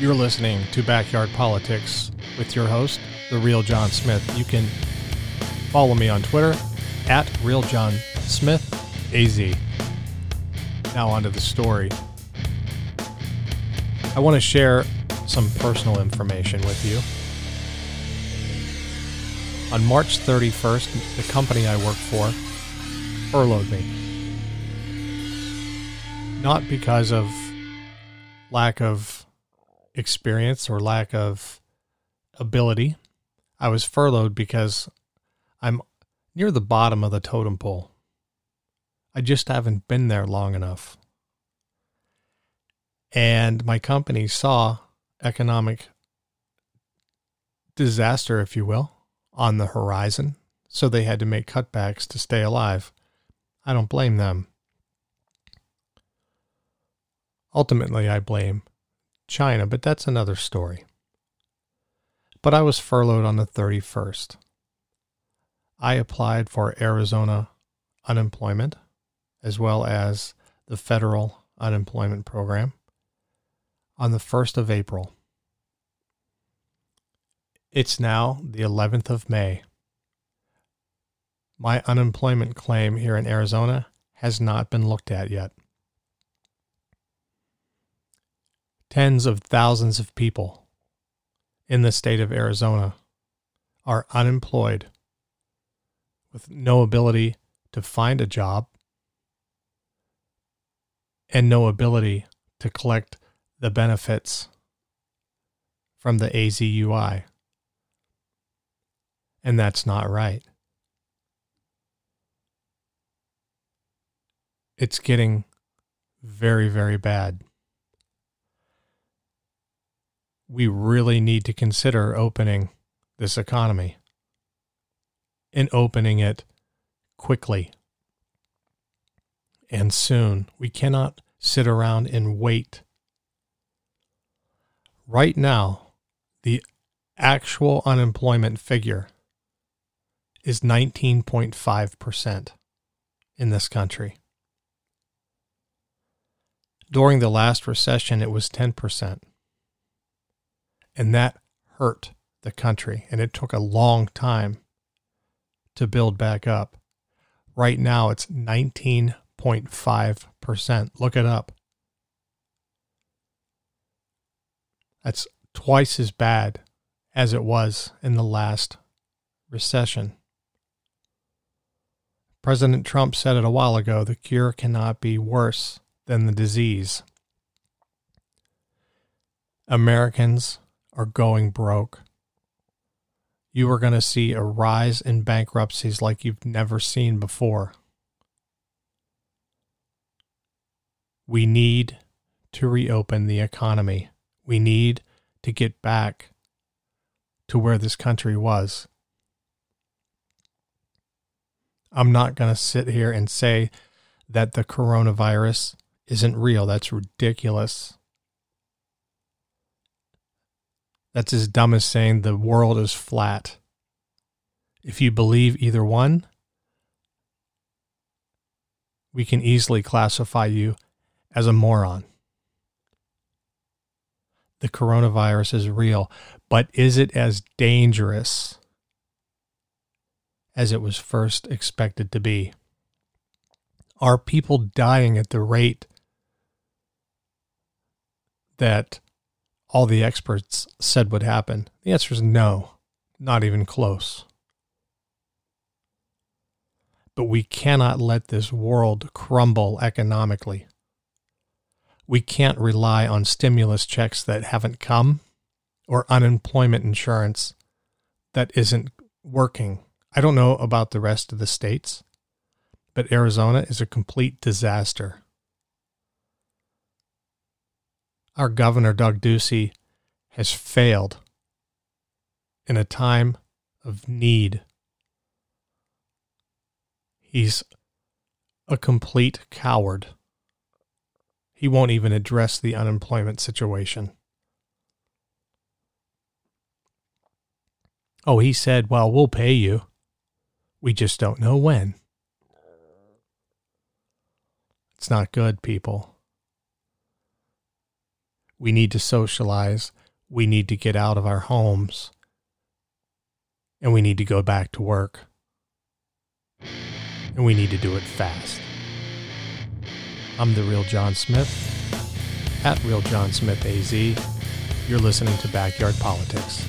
You're listening to Backyard Politics with your host, the real John Smith. You can follow me on Twitter at real John Smith AZ. Now onto the story. I want to share some personal information with you. On March 31st, the company I work for furloughed me. Not because of lack of experience or lack of ability. I was furloughed because I'm near the bottom of the totem pole. I just haven't been there long enough. And my company saw economic disaster, if you will, on the horizon. So they had to make cutbacks to stay alive. I don't blame them. Ultimately, I blame China, but that's another story. But I was furloughed on the 31st. I applied for Arizona unemployment as well as the federal unemployment program on the 1st of April. It's now the 11th of May. My unemployment claim here in Arizona has not been looked at yet. Tens of thousands of people in the state of Arizona are unemployed with no ability to find a job and no ability to collect the benefits from the AZUI. And that's not right. It's getting very, very bad. We really need to consider opening this economy and opening it quickly and soon. We cannot sit around and wait. Right now, the actual unemployment figure is 19.5% in this country. During the last recession, it was 10%. And that hurt the country, and it took a long time to build back up. Right now, it's 19.5%. Look it up. That's twice as bad as it was in the last recession. President Trump said it a while ago the cure cannot be worse than the disease. Americans are going broke. You are going to see a rise in bankruptcies like you've never seen before. We need to reopen the economy. We need to get back to where this country was. I'm not going to sit here and say that the coronavirus isn't real. That's ridiculous. That's as dumb as saying the world is flat. If you believe either one, we can easily classify you as a moron. The coronavirus is real, but is it as dangerous as it was first expected to be? Are people dying at the rate that all the experts said would happen? The answer is no, not even close. But we cannot let this world crumble economically. We can't rely on stimulus checks that haven't come or unemployment insurance that isn't working. I don't know about the rest of the states, but Arizona is a complete disaster. Our governor, Doug Ducey, has failed in a time of need. He's a complete coward. He won't even address the unemployment situation. Oh, he said, Well, we'll pay you. We just don't know when. It's not good, people. We need to socialize. We need to get out of our homes. And we need to go back to work. And we need to do it fast. I'm the real John Smith at Real John Smith AZ. You're listening to Backyard Politics.